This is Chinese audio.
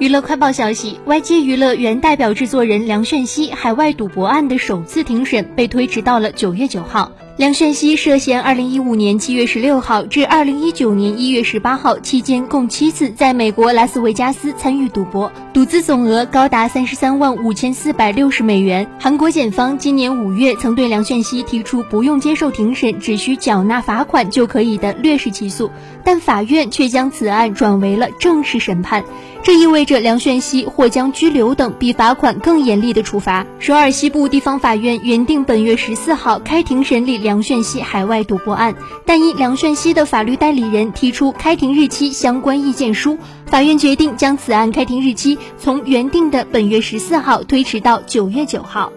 娱乐快报消息：YG 娱乐原代表制作人梁铉锡海外赌博案的首次庭审被推迟到了九月九号。梁铉锡涉嫌二零一五年七月十六号至二零一九年一月十八号期间，共七次在美国拉斯维加斯参与赌博，赌资总额高达三十三万五千四百六十美元。韩国检方今年五月曾对梁铉锡提出不用接受庭审，只需缴纳罚款就可以的劣势起诉，但法院却将此案转为了正式审判，这意味着梁铉锡或将拘留等比罚款更严厉的处罚。首尔西部地方法院原定本月十四号开庭审理。梁炫熙海外赌博案，但因梁炫熙的法律代理人提出开庭日期相关意见书，法院决定将此案开庭日期从原定的本月十四号推迟到九月九号。